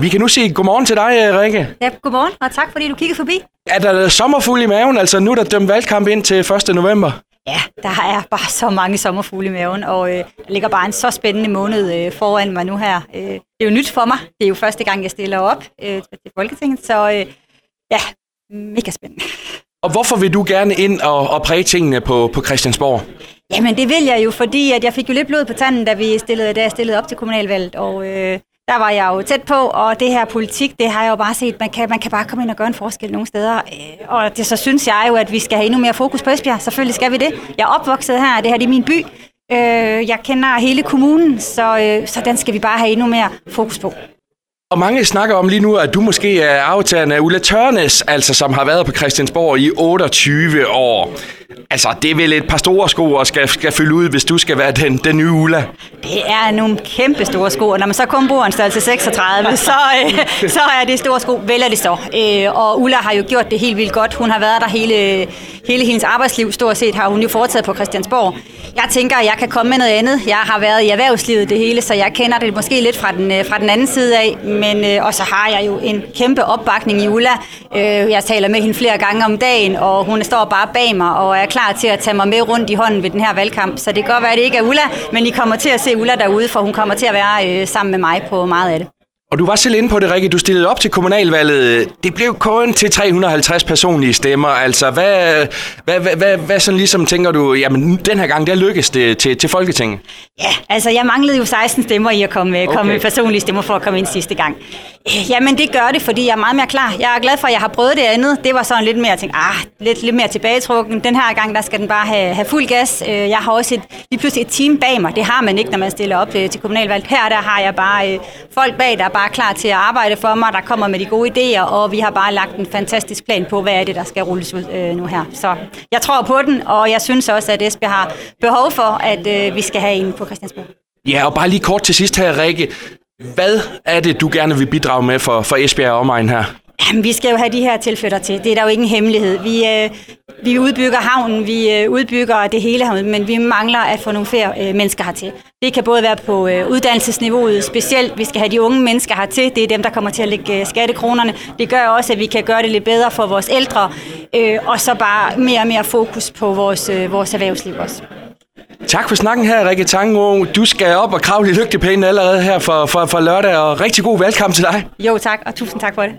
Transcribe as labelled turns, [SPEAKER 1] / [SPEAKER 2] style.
[SPEAKER 1] Vi kan nu sige godmorgen til dig, Rikke.
[SPEAKER 2] Ja, godmorgen, og tak fordi du kiggede forbi.
[SPEAKER 1] Er der sommerfuld i maven? Altså nu er der dømt valgkamp ind til 1. november.
[SPEAKER 2] Ja, der er bare så mange sommerfugle i maven, og øh, der ligger bare en så spændende måned øh, foran mig nu her. Øh, det er jo nyt for mig. Det er jo første gang, jeg stiller op øh, til Folketinget, så øh, ja, mega spændende.
[SPEAKER 1] Og hvorfor vil du gerne ind og, og præge tingene på, på Christiansborg?
[SPEAKER 2] Jamen det vil jeg jo, fordi at jeg fik jo lidt blod på tanden, da, vi stillede, da jeg stillede op til kommunalvalget, og øh, der var jeg jo tæt på, og det her politik, det har jeg jo bare set, man kan, man kan bare komme ind og gøre en forskel nogle steder. Øh, og det, så synes jeg jo, at vi skal have endnu mere fokus på Esbjerg. Selvfølgelig skal vi det. Jeg er opvokset her, det her det er min by. Øh, jeg kender hele kommunen, så, øh, så den skal vi bare have endnu mere fokus på.
[SPEAKER 1] Og mange snakker om lige nu, at du måske er aftageren af Ulla Tørnes, altså som har været på Christiansborg i 28 år. Altså, det er vel et par store sko, og skal, skal fylde ud, hvis du skal være den, den nye Ulla.
[SPEAKER 2] Det er nogle kæmpe store sko, og når man så kun bor en størrelse 36, så, øh, så er det store sko, vel er det så. Øh, og Ulla har jo gjort det helt vildt godt. Hun har været der hele, hele hendes arbejdsliv, stort set har hun jo foretaget på Christiansborg. Jeg tænker, at jeg kan komme med noget andet. Jeg har været i erhvervslivet det hele, så jeg kender det måske lidt fra den, øh, fra den anden side af. Men, øh, og så har jeg jo en kæmpe opbakning i Ulla. Øh, jeg taler med hende flere gange om dagen, og hun står bare bag mig og er klar til at tage mig med rundt i hånden ved den her valgkamp. Så det kan godt være, at det ikke er Ulla, men I kommer til at se Ulla derude, for hun kommer til at være sammen med mig på meget af det.
[SPEAKER 1] Og du var selv inde på det, Rikke. Du stillede op til kommunalvalget. Det blev kun til 350 personlige stemmer. Altså, hvad, hvad, hvad, hvad, hvad sådan ligesom tænker du, jamen den her gang, der lykkes det til, til Folketinget?
[SPEAKER 2] Ja, altså jeg manglede jo 16 stemmer i at komme, okay. komme personlige stemmer for at komme ind sidste gang. Jamen det gør det, fordi jeg er meget mere klar. Jeg er glad for, at jeg har prøvet det andet. Det var sådan lidt mere, at tænke, ah, lidt, lidt mere tilbagetrukken. Den her gang, der skal den bare have, have fuld gas. Øh, jeg har også et, lige pludselig et team bag mig. Det har man ikke, når man stiller op øh, til kommunalvalg. Her der har jeg bare øh, folk bag, der er bare klar til at arbejde for mig, der kommer med de gode idéer, og vi har bare lagt en fantastisk plan på, hvad er det, der skal rulles ud øh, nu her. Så jeg tror på den, og jeg synes også, at Esbjerg har behov for, at øh, vi skal have en på Christiansborg.
[SPEAKER 1] Ja, og bare lige kort til sidst her, Rikke. Hvad er det, du gerne vil bidrage med for, for Esbjerg og omegn her?
[SPEAKER 2] Jamen, vi skal jo have de her tilflytter til. Det er der jo ingen hemmelighed. Vi, øh, vi udbygger havnen, vi øh, udbygger det hele her, men vi mangler at få nogle flere øh, mennesker hertil. Det kan både være på øh, uddannelsesniveauet, specielt vi skal have de unge mennesker hertil. Det er dem, der kommer til at lægge skattekronerne. Det gør også, at vi kan gøre det lidt bedre for vores ældre, og så bare mere og mere fokus på vores, vores erhvervsliv også.
[SPEAKER 1] Tak for snakken her, Rikke Tango. Du skal op og kravle i lygtepælen allerede her for, for, for lørdag, og rigtig god velkommen til dig.
[SPEAKER 2] Jo tak, og tusind tak for det.